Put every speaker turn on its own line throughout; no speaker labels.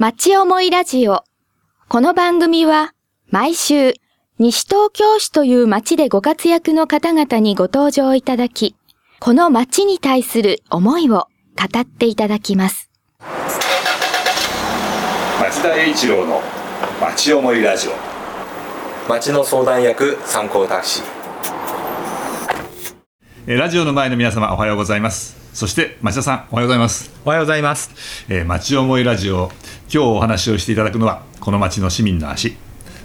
町思いラジオ。この番組は毎週西東京市という町でご活躍の方々にご登場いただき、この町に対する思いを語っていただきます。
町田栄一郎の町思いラジオ
町の相談役参考タクシー
えーラジオの前の皆様おはようございますそして町田さんおはようございます、
おはようございます。
えー、町思いラジオ今日お話をしていただくのはこの町の市民の足。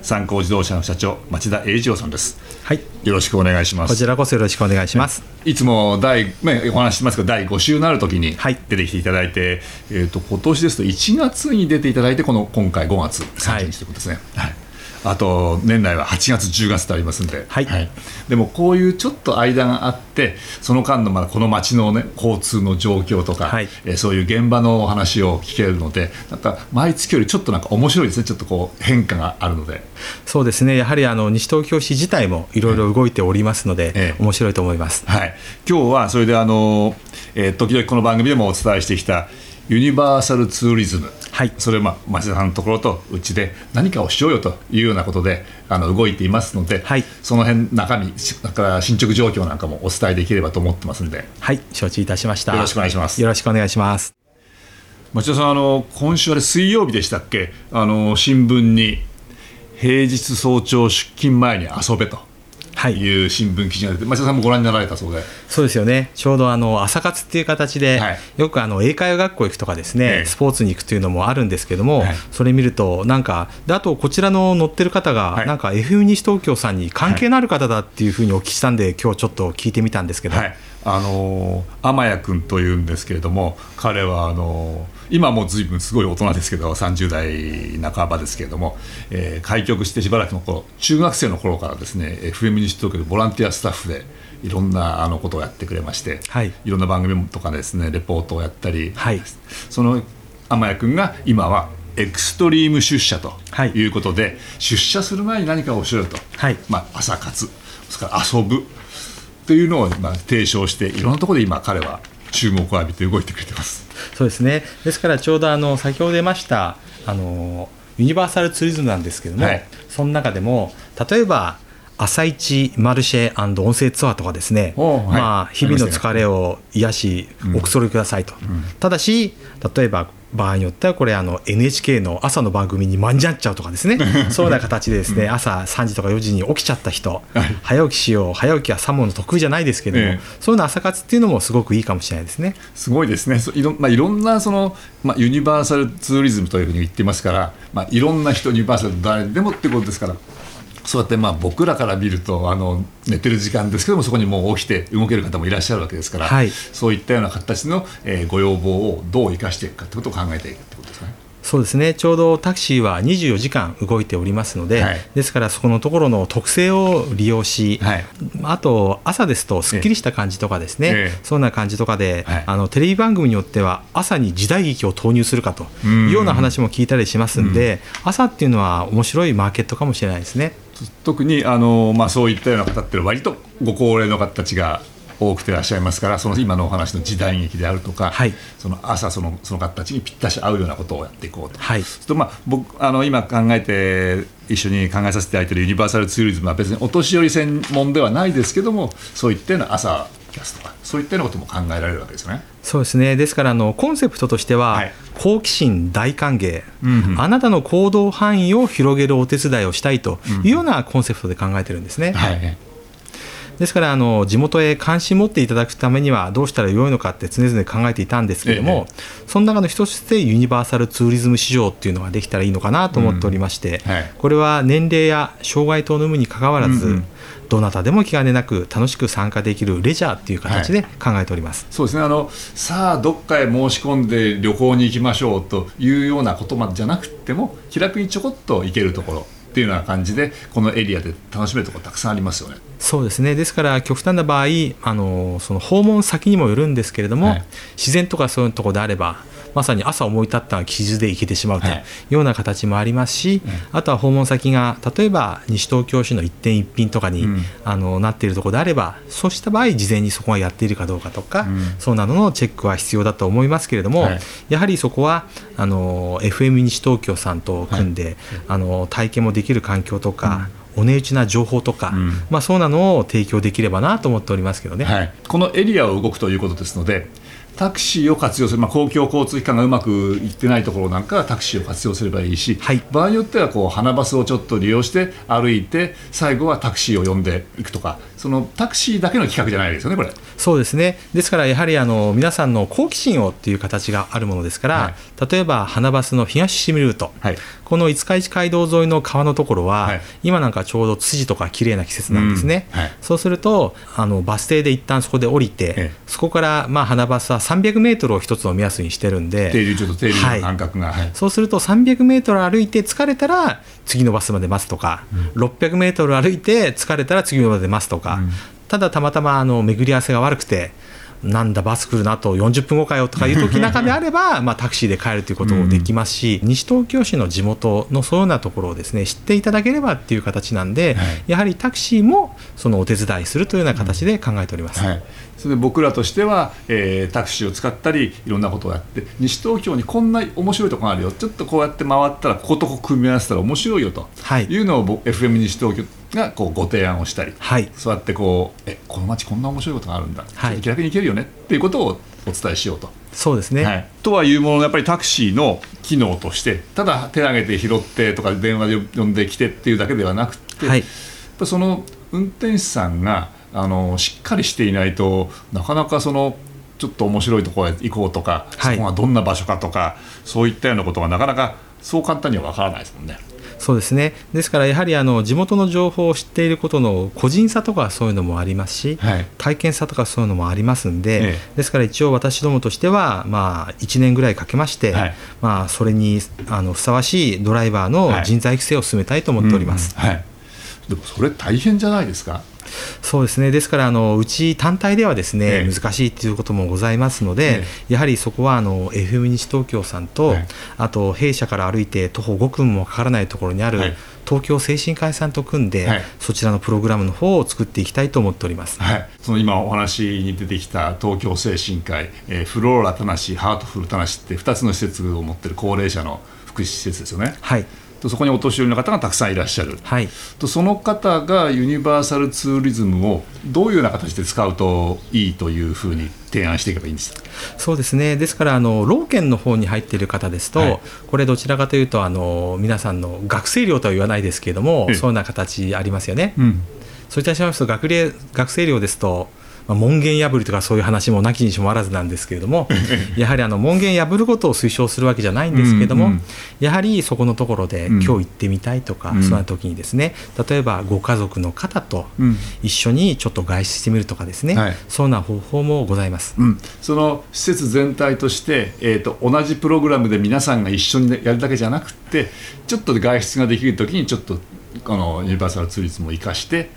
三幸自動車の社長町田栄一郎さんです。
はい。
よろしくお願いします。
こちらこそよろしくお願いします。
いつも第、ね、お話しますけど第5週になるときに
はい。
出てきていただいて、えー、と今年ですと1月に出ていただいてこの今回5月30日ということですね、はいあと年内は8月10月とありますんで、
はい。
でもこういうちょっと間があってその間のまだこの街の、ね、交通の状況とか、
はい。
えーそういう現場のお話を聞けるのでなんか毎月よりちょっとなんか面白いですね。ちょっとこう変化があるので。
そうですね。やはりあの西東京市自体もいろいろ動いておりますので、
ええ。
面白いと思います。
はい、今日はそれであの、えー時々この番組でもお伝えしてきたユニバーサルツーリズム、
はい。
それを、まあ、町田さんのところとうちで何かをしようよというようなことであの動いていますので、
はい。
その辺中身しだから進捗状況なんかもお伝えできればと思ってますので。
はい、承知いたしました。
よろしくお願いします。
よろしくお願いします。
町田さんあの今週あれ水曜日でしたっけ？あの新聞に平日早朝出勤前に遊べと。
はい。
いう新聞記事が出て町田さんもご覧になられたそうで。
そうですよね。ちょうどあの朝活っていう形で、
はい
よくあの英会話学校行くとかですね、
ええ
スポーツに行くというのもあるんですけども、
はい
それ見るとなんかであとこちらの乗ってる方が、
はい
なんか FM 西東京さんに関係のある方だっていうふうにお聞きしたんで、今日ちょっと聞いてみたんですけど、
はい、あのー天谷君というんですけれども彼はあのー今もうずいぶんすごい大人ですけど30代半ばですけれども、えー開局してしばらくの頃中学生の頃からですね FM 西東京でボランティアスタッフでいろんなあのことをやってくれまして、
はい。
ろんな番組とかですねレポートをやったり、
はい。
その天谷君が今はエクストリーム出社と
はい。
いうことで、出社する前に何かをしろよと、
はい。
まあ、朝活それから遊ぶというのをまあ提唱していろんなところで今彼は注目を浴びて動いてくれてます。
そうですね。ですからちょうどあの先ほど出ましたあのユニバーサルツーリズムなんですけども、
はい
その中でも例えば朝一マルシェ音声ツアーとかですね、まあ日々の疲れを癒し、おくつろぎくださいと。ただし例えば場合によってはこれあの NHK の朝の番組に間に合っちゃうとかですね。そういうような形でですね、朝3時とか4時に起きちゃった人、
はい。
早起きしよう早起きはさもの得意じゃないですけども、
ええ。
そういうの朝活っていうのもすごくいいかもしれないですね。
すごいですね、そいろ,、まあ、いろんなその、まあ、ユニバーサルツーリズムというふうに言ってますから、まあ、いろんな人、ユニバーサル誰でもってことですから、そうやってまあ僕らから見るとあの寝てる時間ですけどもそこにもう起きて動ける方もいらっしゃるわけですから、
はい。
そういったような形の、えーご要望をどう生かしていくかということを考えていくってことですね。
そうですね。ちょうどタクシーは24時間動いておりますので、
はい。
ですからそこのところの特性を利用し、
はい。
あと朝ですとすっきりした感じとかですね、
ええ。
そんな感じとかで、
はい。
あのテレビ番組によっては朝に時代劇を投入するかと
うん
いうような話も聞いたりしますんで、朝っていうのは面白いマーケットかもしれないですね。
特にあの、まあ、そういったような方って割とご高齢の方たちが多くていらっしゃいますからその今のお話の時代劇であるとか、
はい
その朝そのその方たちにぴったし合うようなことをやっていこうと。
はい
とまあ僕あの今考えて一緒に考えさせていただいているユニバーサルツーリズムは別にお年寄り専門ではないですけどもそういったような朝キャスとかそういったようなことも考えられるわけですよね。
そうですね。ですからあのコンセプトとしては、
はい。
好奇心大歓迎、
うんうん。
あなたの行動範囲を広げるお手伝いをしたいというようなコンセプトで考えてるんですね。
はい
ですからあの地元へ関心持っていただくためにはどうしたらよいのかって常々考えていたんですけれども、その中の一つとしてユニバーサルツーリズム市場っていうのができたらいいのかなと思っておりまして、
うんはい。
これは年齢や障害等の有無にかかわらず、
うんうん。
どなたでも気兼ねなく楽しく参加できるレジャーっていう形で考えております。
そうですね。あのさあどっかへ申し込んで旅行に行きましょうというようなことまでじゃなくても気楽にちょこっと行けるところっていうような感じでこのエリアで楽しめるところたくさんありますよね。
そうですねですから極端な場合あのその訪問先にもよるんですけれども、
はい
自然とかそういうところであればまさに朝思い立った記事で行けてしまうとい
はい。う
ような形もありますし、あとは訪問先が例えば西東京市の一点一品とかに、
うん。
あのなっているところであればそうした場合事前にそこがやっているかどうかとか、
うん。
そうなどのチェックは必要だと思いますけれども、
はい。
やはりそこはあの FM 西東京さんと組んで、あの体験もできる環境とか、お値打ちな情報とか、
うん。
まあ、そうなのを提供できればなと思っておりますけどね。
はい、このエリアを動くということですのでタクシーを活用する、まあ、公共交通機関がうまくいってないところなんかはタクシーを活用すればいいし、
はい。
場合によってはこう花バスをちょっと利用して歩いて最後はタクシーを呼んでいくとかそのタクシーだけの企画じゃないですよねこれ。
そうですね。ですからやはりあの皆さんの好奇心をっていう形があるものですから、
はい。
例えば花バスの東伏見ルート、
はい。
この五日市街道沿いの川のところは、
はい。
今なんかちょうどツツジとか綺麗な季節なんですね、
うん。はい。
そうするとあのバス停で一旦そこで降りて、
ええ。
そこからまあ花バスは300メートルを一つの目安にしてるんで
停留所と停留所の間隔が、はい。
そうすると300メートル歩いて疲れたら次のバスまで待つとか、600メートル歩いて疲れたら次のバスで待つとか、
うん。
ただたまたまあの巡り合わせが悪くてなんだバス来るなと40分後かよとかいう時 中であればまあタクシーで帰るということもできますし、西東京市の地元のそういうようなところをですね知っていただければっていう形なんで、
はい。
やはりタクシーもそのお手伝いするというような形で考えております。
はい、それで僕らとしては、えータクシーを使ったりいろんなことをやって西東京にこんな面白いところがあるよ。ちょっとこうやって回ったらこことここ組み合わせたら面白いよと。
はい。
いうのを僕 FM 西東京がこうご提案をしたり、
はい。
そうやってこうえこの街こんな面白いことがあるんだ、
はい。
気楽に行けるよねっていうことをお伝えしようと。
そうですね、
はい、とはいうもののやっぱりタクシーの機能としてただ手を挙げて拾ってとか電話で呼んできてっていうだけではなくて、
はい。
やっぱその運転手さんがあのしっかりしていないとなかなかそのちょっと面白いところへ行こうとか、
はい。
そこがどんな場所かとかそういったようなことがなかなかそう簡単には分からないですもんね。
そうですね。ですからやはりあの地元の情報を知っていることの個人差とかそういうのもありますし、
はい。
体験差とかそういうのもありますんで、
ええ。
ですから一応私どもとしては、まあ、1年ぐらいかけまして、
はい。
まあ、それにあのふさわしいドライバーの人材育成を進めたいと思っております。
うんうん。はい、でもそれ大変じゃないですか？
そうですね。ですからあのうち単体ではですね、
ええ。
難しいということもございますので、
え
やはりそこはあの FM 西東京さんと、
はい。
あと弊社から歩いて徒歩5分もかからないところにある、
はい。
東京精神科医さんと組んで、
はい。
そちらのプログラムの方を作っていきたいと思っております。
はい、その今お話に出てきた東京精神科医、えーフローラ田無ハートフル田無って2つの施設を持っている高齢者の福祉施設ですよね。
はい
とそこにお年寄りの方がたくさんいらっしゃる。
はい
とその方がユニバーサルツーリズムをどういうような形で使うといいというふうに提案していけばいいんですか？
そうですねですからあの老健の方に入っている方ですと、
はい
これどちらかというとあの皆さんの学生寮とは言わないですけれども
ええ
そういうような形ありますよね。
うん、
そういたしますと学齢学生寮ですと、まあ、門限破りとかそういう話もなきにしもあらずなんですけれども やはりあの門限破ることを推奨するわけじゃないんですけれども、
うんうん。
やはりそこのところで
うん。
今日行ってみたいとか、
うん。
そんな時にですね例えばご家族の方と
うん。
一緒にちょっと外出してみるとかですね、
はい。
そんな方法もございます。
うん、その施設全体として、えー、と同じプログラムで皆さんが一緒にやるだけじゃなくてちょっと外出ができる時にちょっとこのユニバーサルツーリズムを生かして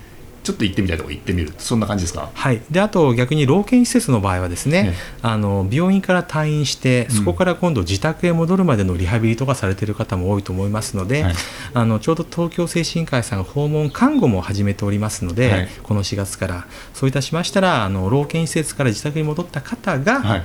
ちょっと行ってみたいとこ行ってみる。そんな感じですか？
はい、であと逆に老健施設の場合はですね、
ええ。
あの病院から退院してそこから今度自宅へ戻るまでのリハビリとかされている方も多いと思いますので、
はい。
あのちょうど東京精神科医さんが訪問看護も始めておりますので、
はい。
この4月からそういたしましたらあの老健施設から自宅に戻った方が、
はい。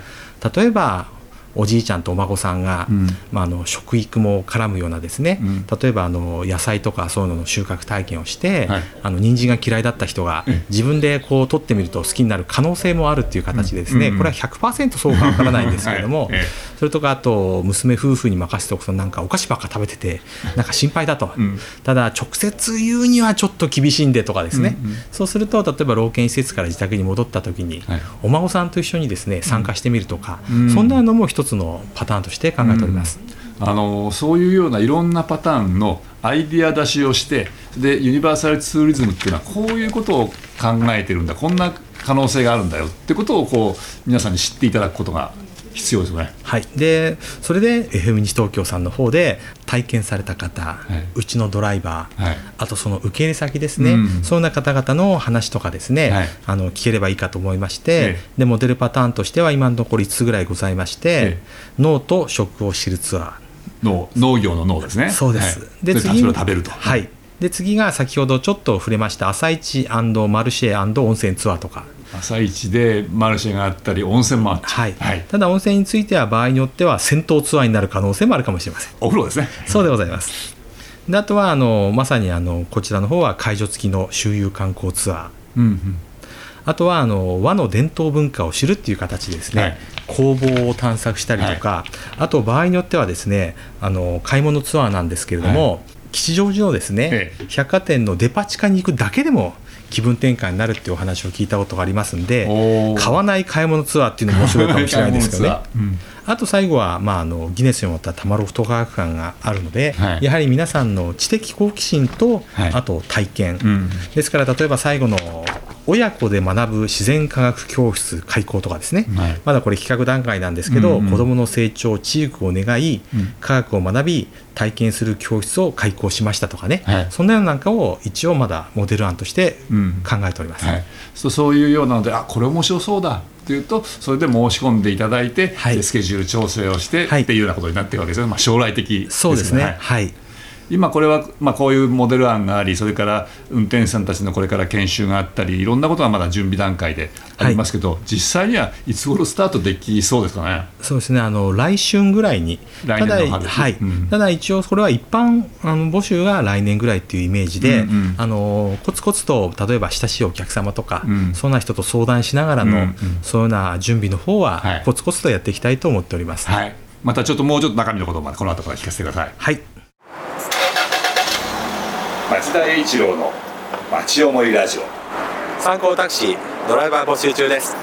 例えばおじいちゃんとお孫さんが、
うん。
まあ、あの食育も絡むようなですね、
うん。
例えばあの野菜とかそういうのの収穫体験をして、
はい。
あの人参が嫌いだった人が
ええ。
自分でこう取ってみると好きになる可能性もあるっていう形でですね、
うん。
これは100%そうかわからないんですけれども、それとかあと娘夫婦に任せておくとなんかお菓子ばっか食べててなんか心配だと、
うん。
ただ直接言うにはちょっと厳しいんでとかですね、
うん。うん
そうすると例えば老健施設から自宅に戻った時に、
はい。
お孫さんと一緒にですね参加してみるとか、
うん。
そんなのも一つのパターンとして考えております。
あのそういうようないろんなパターンのアイディア出しをしてでユニバーサルツーリズムっていうのはこういうことを考えてるんだ。こんな可能性があるんだよってことをこう皆さんに知っていただくことが必要ですね。
はい、でそれで FM 西東京さんの方で体験された方、うちのドライバー、
はい。
あとその受け入れ先ですね、
うん。
そんな方々の話とかですね、
はい。
あの聞ければいいかと思いまして、
ええ。
でモデルパターンとしては今のところ5つぐらいございまして、
え
脳と食を知るツアー。
農農業の農ですね。
そうです。
はい。
で
それそれを食べると。
はい。で次が先ほどちょっと触れました朝市マルシェ温泉ツアーとか。
朝市でマルシェがあったり温泉もあっちゃう
はい。
はい、
ただ温泉については場合によっては戦闘ツアーになる可能性もあるかもしれません。
お風呂ですね。
そうでございます。であとはあのまさにあのこちらの方は介助付きの周遊観光ツアー。
うんうん。
あとはあの和の伝統文化を知るっていう形でですね、
はい。
工房を探索したりとか、あと場合によってはですねあの買い物ツアーなんですけれども、吉祥寺のですね、
え。
百貨店のデパ地下に行くだけでも気分転換になるっていうお話を聞いたことがありますんで買わない買い物ツアーっていうのも面白いかもしれないですけどね
うん。
あと最後は、まあ、あのギネスにもったタマロフト科学館があるので、
はい。
やはり皆さんの知的好奇心と、
はい。
あと体験、
うん。
ですから例えば最後の親子で学ぶ自然科学教室開講とかですね、
はい。
まだこれ企画段階なんですけど、
うんうん。
子どもの成長知育を願い、
うん。
科学を学び体験する教室を開講しましたとかね、
はい。
そんなようななんかを一応まだモデル案として
うん。
考えております。
はい、そうそういうようなのであこれ面白そうだっていうとそれで申し込んでいただいて、スケジュール調整をして、
はい。
っていうようなことになっているわけですよ、まあ、将来的です
そうですね、
はい。
はい
今これは、まあ、こういうモデル案がありそれから運転手さんたちのこれから研修があったりいろんなことがまだ準備段階でありますけど、実際にはいつ頃スタートできそうですかね？
そうですね。あの来春ぐらいに。
来年の春。
ただ,、はい。
うん。
ただ一応それは一般あの募集が来年ぐらいっていうイメージで、
うんうん
あのコツコツと例えば親しいお客様とか、
うん。
そんな人と相談しながらの、
うんうん。
そういうような準備の方は、
はい。
コツコツとやっていきたいと思っております。
はい、またちょっともうちょっと中身のことまでこの後から聞かせてください。
はい
町田栄一郎の町思いラジオ。
参考タクシードライバー募集中です。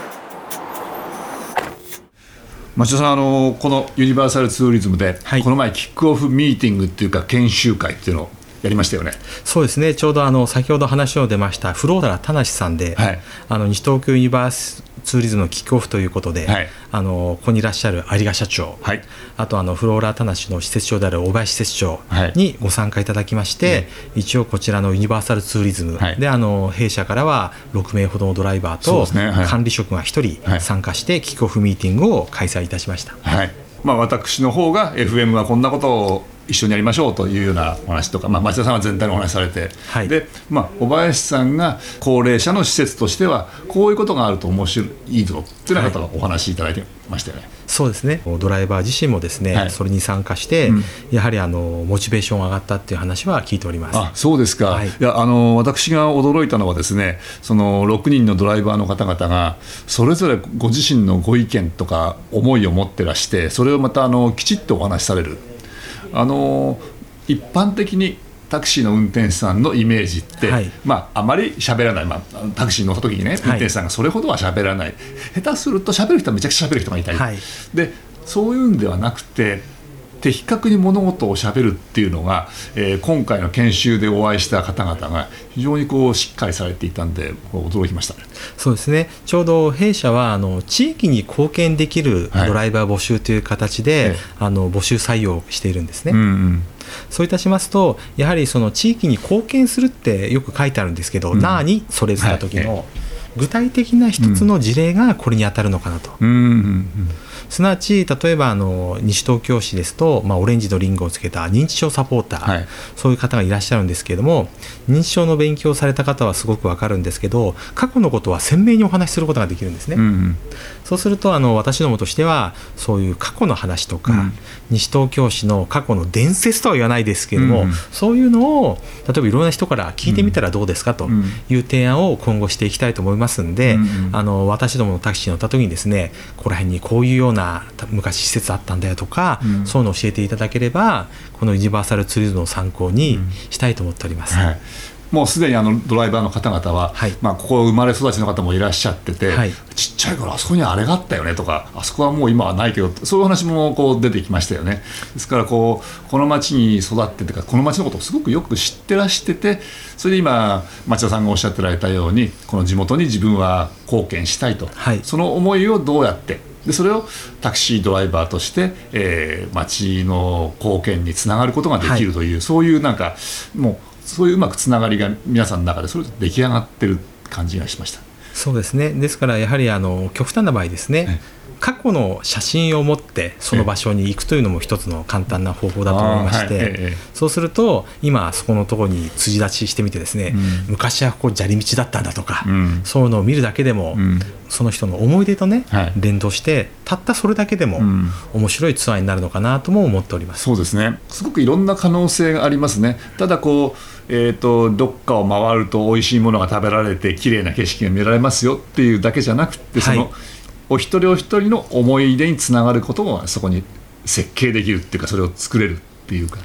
町田さんあのこのユニバーサルツーリズムで、
はい。
この前キックオフミーティングっていうか研修会っていうのをやりましたよね。
そうですね。ちょうどあの先ほど話を出ましたフローラ田無さんで、
はい。
あの西東京ユニバースツーリズムのキックオフということで、
はい。
あのここにいらっしゃる有賀社長、
はい。
あとあのフローラ田無の施設長である大林施設長
はい。
にご参加いただきまして、一応こちらのユニバーサルツーリズム
はい。
で、あの弊社からは6名ほどのドライバーと管理職が1
はい。
人参加してキックオフミーティングを開催いたしました。
はい。まあ、私の方が FM はこんなことを一緒にやりましょうというようなお話とか、まあ、町田さんは全体のお話されて、
はい。
でまあ、小林さんが高齢者の施設としてはこういうことがあると面白いいいぞっていうようなことをお話しいただいてましたよね。
そうですね。ドライバー自身もですね、
はい。
それに参加して、
うん。
やはりあのモチベーションが上がったっていう話は聞いております。
あそうですか、
はい。
い、やあの私が驚いたのはですねその6人のドライバーの方々がそれぞれご自身のご意見とか思いを持ってらしてそれをまたあのきちっとお話しされるあの一般的にタクシーの運転手さんのイメージって、
はい。
まあ、あまり喋らない、まあ、タクシーに乗った時にね運転手さんがそれほどは喋らない、下手すると喋る人はめちゃくちゃ喋る人がいたり、
はい。
でそういうんではなくて的確に物事をしゃべるっていうのが、えー今回の研修でお会いした方々が非常にこうしっかりされていたんで驚きましたね。
そうですね。ちょうど弊社はあの地域に貢献できる
はい。
ドライバー募集という形で、
ええ。
あの募集採用しているんですね。
うんうん。
そういたしますとやはりその地域に貢献するってよく書いてあるんですけど、
うん。
何それした時
は
の具体的な一つの事例がこれに当たるのかなと。
うん。うん。
すなわち例えばあの西東京市ですと、まあ、オレンジのリンゴをつけた認知症サポーター、
はい。
そういう方がいらっしゃるんですけれども認知症の勉強をされた方はすごくわかるんですけど過去のことは鮮明にお話しすることができるんですね。
うんうん。
そうするとあの私どもとしてはそういう過去の話とか、
うん。
西東京市の過去の伝説とは言わないですけれども、
うん
そういうのを例えばいろんな人から聞いてみたらどうですかと
うん。
いう提案を今後していきたいと思いますんで、
うんうん。
あの私どものタクシーに乗った時にですねここら辺にこういうようなた昔施設あったんだよとか、
うん。
そういうのを教えていただければこのユニバーサルツーリズムの参考にしたいと思っております。
はい、もうすでにあのドライバーの方々は、
はい。
まあ、ここ生まれ育ちの方もいらっしゃってて、
はい。
ちっちゃい頃あそこにあれがあったよねとかあそこはもう今はないけどそういう話もこう出てきましたよね。ですからこうこの町に育っててかこの町のことをすごくよく知ってらしててそれで今町田さんがおっしゃってられたようにこの地元に自分は貢献したいと、
はい。
その思いをどうやってでそれをタクシードライバーとして、えー、町の貢献につながることができるという、そういうなんかもうそういううまくつながりが皆さんの中でそれぞれ出来上がってる感じがしました。
そうですね。ですからやはりあの極端な場合ですね、過去の写真を持ってその場所に行くというのも一つの簡単な方法だと思いまして、そうすると今そこのところに辻立ちしてみてですね、
うん。
昔はここ砂利道だったんだとか、
うん。
そういうのを見るだけでも、
うん。
その人の思い出とね、
はい。
連動してたったそれだけでも
うん。
面白いツアーになるのかなとも思っております。
そうですね。すごくいろんな可能性がありますね。ただこう、えー、とどっかを回ると美味しいものが食べられて綺麗な景色が見られますよっていうだけじゃなくてその、
はい
お一人お一人の思い出につながることがそこに設計できるっていうかそれを作れるっていうか。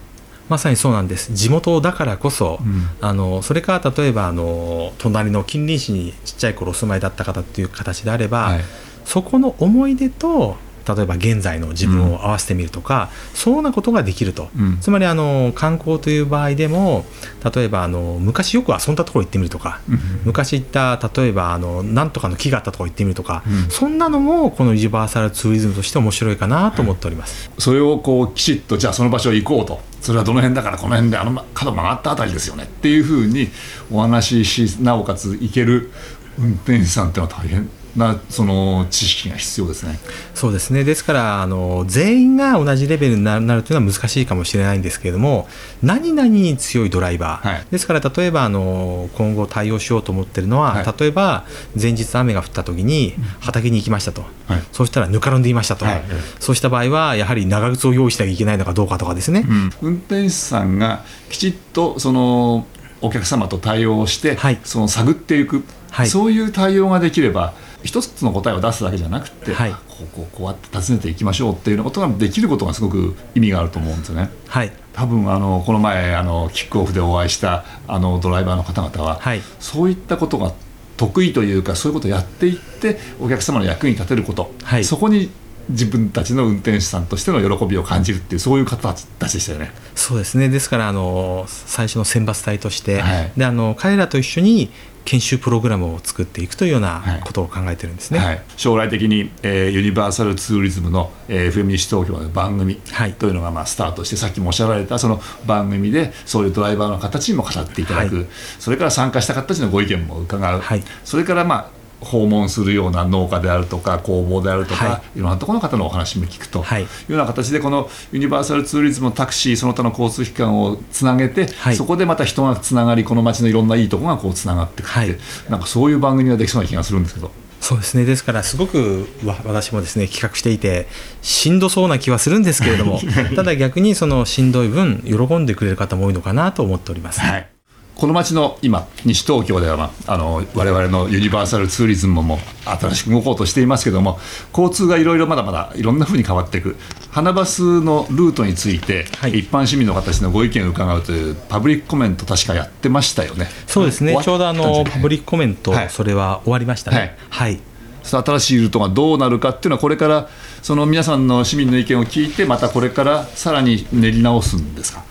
まさにそうなんです。地元だからこそ、
うん。
あのそれから例えばあの隣の近隣市にちっちゃい頃お住まいだった方っていう形であれば、
はい。
そこの思い出と例えば現在の自分を合わせてみるとか、そうなことができると、
うん。
つまりあの観光という場合でも例えばあの昔よく遊んだところ行ってみるとか、
うん。
昔行った例えばあのなんとかの木があったところ行ってみるとか、
うん。
そんなのもこのユニバーサルツーリズムとして面白いかなと思っております。
それをこうきちっとじゃあその場所へ行こうと。それはどの辺だからこの辺であの角曲がったあたりですよねっていうふうにお話ししなおかつ行ける運転手さんっていうのは大変なその知識が必要ですね。
そうですね。ですからあの全員が同じレベルになるというのは難しいかもしれないんですけれども何々に強いドライバー、
はい。
ですから例えばあの今後対応しようと思ってるのは、
はい。
例えば前日雨が降った時に畑に行きましたと、
はい。
そうしたらぬかるんでいましたと、
はい。
そうした場合はやはり長靴を用意しなきゃいけないのかどうかとかですね、
運転手さんがきちっとそのお客様と対応して、
はい。
その探っていく、
はい。
そういう対応ができれば一つの答えを出すだけじゃなくて、
はい。
こうこうこうやって訪ねていきましょうっていうようなことができることがすごく意味があると思うんですよね。
はい。
多分あのこの前あのキックオフでお会いしたあのドライバーの方々は、
はい。
そういったことが得意というかそういうことをやっていってお客様の役に立てること、
はい。
そこに自分たちの運転手さんとしての喜びを感じるっていうそういう形でしたよね。
そうですね。ですからあの最初の選抜隊として、
はい。
であの彼らと一緒に研修プログラムを作っていくというようなことを考えてるんですね。
はい、将来的に、えーユニバーサルツーリズムの、えー FM 西東京の番組
はい。
というのが、まあ、スタートしてさっきもおっしゃられたその番組でそういうドライバーの形にも語っていただく、
はい。
それから参加した方たちのご意見も伺う、
はい。
それから、まあ、訪問するような農家であるとか工房であるとか、、
はい。
ろんなところの方のお話も聞くと、
はい。
いうような形でこのユニバーサルツーリズムのタクシーその他の交通機関をつなげて、
はい。
そこでまた人がつながりこの街のいろんないいところがこうつながっていくって、
はい。
なんかそういう番組ができそうな気がするんですけど。
そうですね。ですからすごくわ私もですね企画していてしんどそうな気はするんですけれども ただ逆にそのしんどい分喜んでくれる方も多いのかなと思っております。
はい、この街の今西東京では、まあ、あの我々のユニバーサルツーリズムも新しく動こうとしていますけども交通がいろいろまだまだいろんなふうに変わっていく。花バスのルートについて、
はい。
一般市民の方たちのご意見を伺うというパブリックコメント確かやってましたよね。
そうですね。
終
ちょうどあのパブリックコメント、
はい。
それは終わりましたね。はい。
その新しいルートがどうなるかっていうのはこれからその皆さんの市民の意見を聞いてまたこれからさらに練り直すんですか？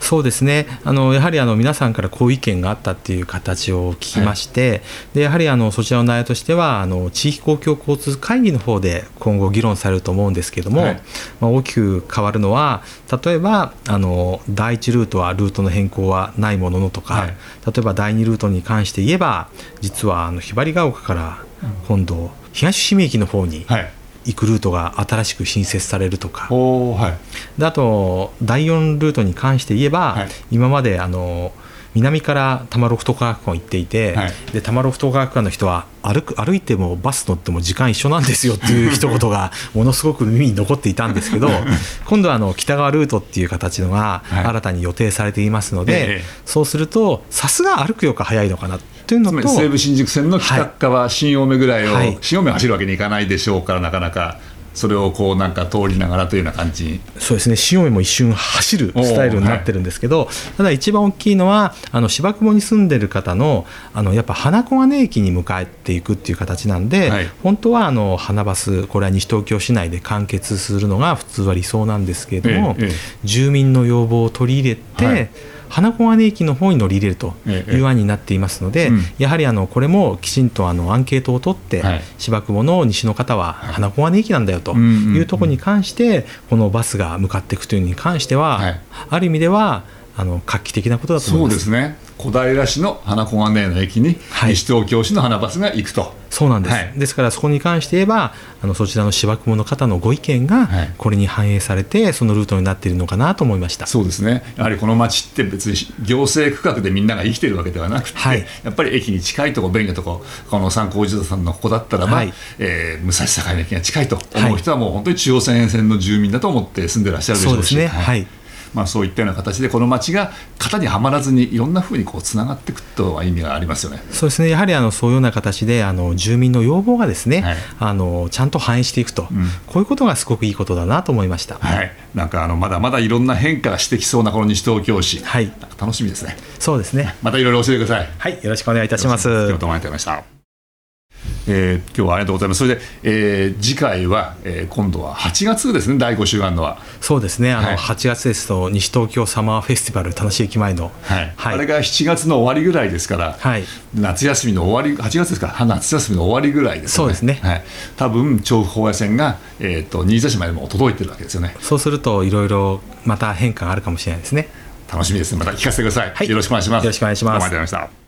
そうですね。あのやはりあの皆さんからこういう意見があったっていう形を聞きまして、でやはりあのそちらの内容としてはあの地域公共交通会議の方で今後議論されると思うんですけれども、
はい。
まあ、大きく変わるのは例えばあの第一ルートはルートの変更はないもののとか、
はい。
例えば第二ルートに関して言えば実はあのひばりが丘から今度東伏見駅の方に
はい。
行くルートが新しく新設されるとか、
はい。
であと第4ルートに関して言えば、
はい。
今まであの南から多摩ロフト科学館を行っていて、
はい。
で多摩ロフト科学館の人は歩く歩いてもバス乗っても時間一緒なんですよっていう 一言がものすごく耳に残っていたんですけど 今度はあの北側ルートっていう形のが
はい。
新たに予定されていますので、
ええ。
そうするとさすが歩くよか早いのかなというのと
つまり西武新宿線の北側、新青梅ぐらいを、
はい。
新青梅を走るわけにいかないでしょうからなかなかそれをこうなんか通りながらというような感じ。に
そうですね。塩目も一瞬走るスタイルになってるんですけど、ただ一番大きいのはあの芝久保に住んでる方のあのやっぱ花小金駅に向かっていくっていう形なんで、
はい。
本当はあの花バスこれは西東京市内で完結するのが普通は理想なんですけれども、
ええええ。
住民の要望を取り入れて、
はい。
花小金駅の方に乗り入れると
ええ
いう案になっていますので、
うん。
やはりあのこれもきちんとあのアンケートを取って、
はい。
芝久保の西の方は花小金駅なんだよというところに関して、このバスが向かっていくというのに関しては、
はい。
ある意味ではあの画期的なことだと思い
そう
ます。
ですね。小平市の花小金井の駅に
はい。
西東京市の花バスが行くと、
そうなんです、
はい。
ですからそこに関して言えばあのそちらの芝生の方のご意見が
はい。
これに反映されてそのルートになっているのかなと思いました。
そうですね。やはりこの町って別に行政区画でみんなが生きてるわけではなくて、
はい。
やっぱり駅に近いとこ便利なとここの三光寺さんのここだったらば、
はい。
えー武蔵境の駅が近いと思う人はもう本当に中央線沿線の住民だと思って住んでらっしゃるでしょうし。
そうですね。はい
まあ、そういったような形でこの町が型にはまらずにいろんなふうにこうつながっていくとは意味がありますよね。
そうですねやはりあのそういうような形であの住民の要望がですね、
はい
あのちゃんと反映していくと、
ん
こういうことがすごくいいことだなと思いました。
はい、なんかあのまだまだいろんな変化がしてきそうなこの西東京市、
はい
楽しみですね。
そうですね。
またいろいろ教えてください。
はい、よろしくお願いいたします。
今日どうもありがとうございました。えー今日はありがとうございます。それで、えー次回は、えー今度は8月ですね、第5週あるのは。
そうですね。あの、
はい
8月ですと西東京サマーフェスティバル楽しい駅前の、
はい
はい
あれが7月の終わりぐらいですから、
はい
夏休みの終わり、8月ですか、は夏休みの終わりぐらいですよね。
そうですね
はい、多分調布高野線が、えー、と新座市までも届いてるわけですよね。
そうするといろいろまた変化があるかもしれないですね。
楽しみですね。また聞かせてください。
はい
よろしくお願いします。
よろしくお願いします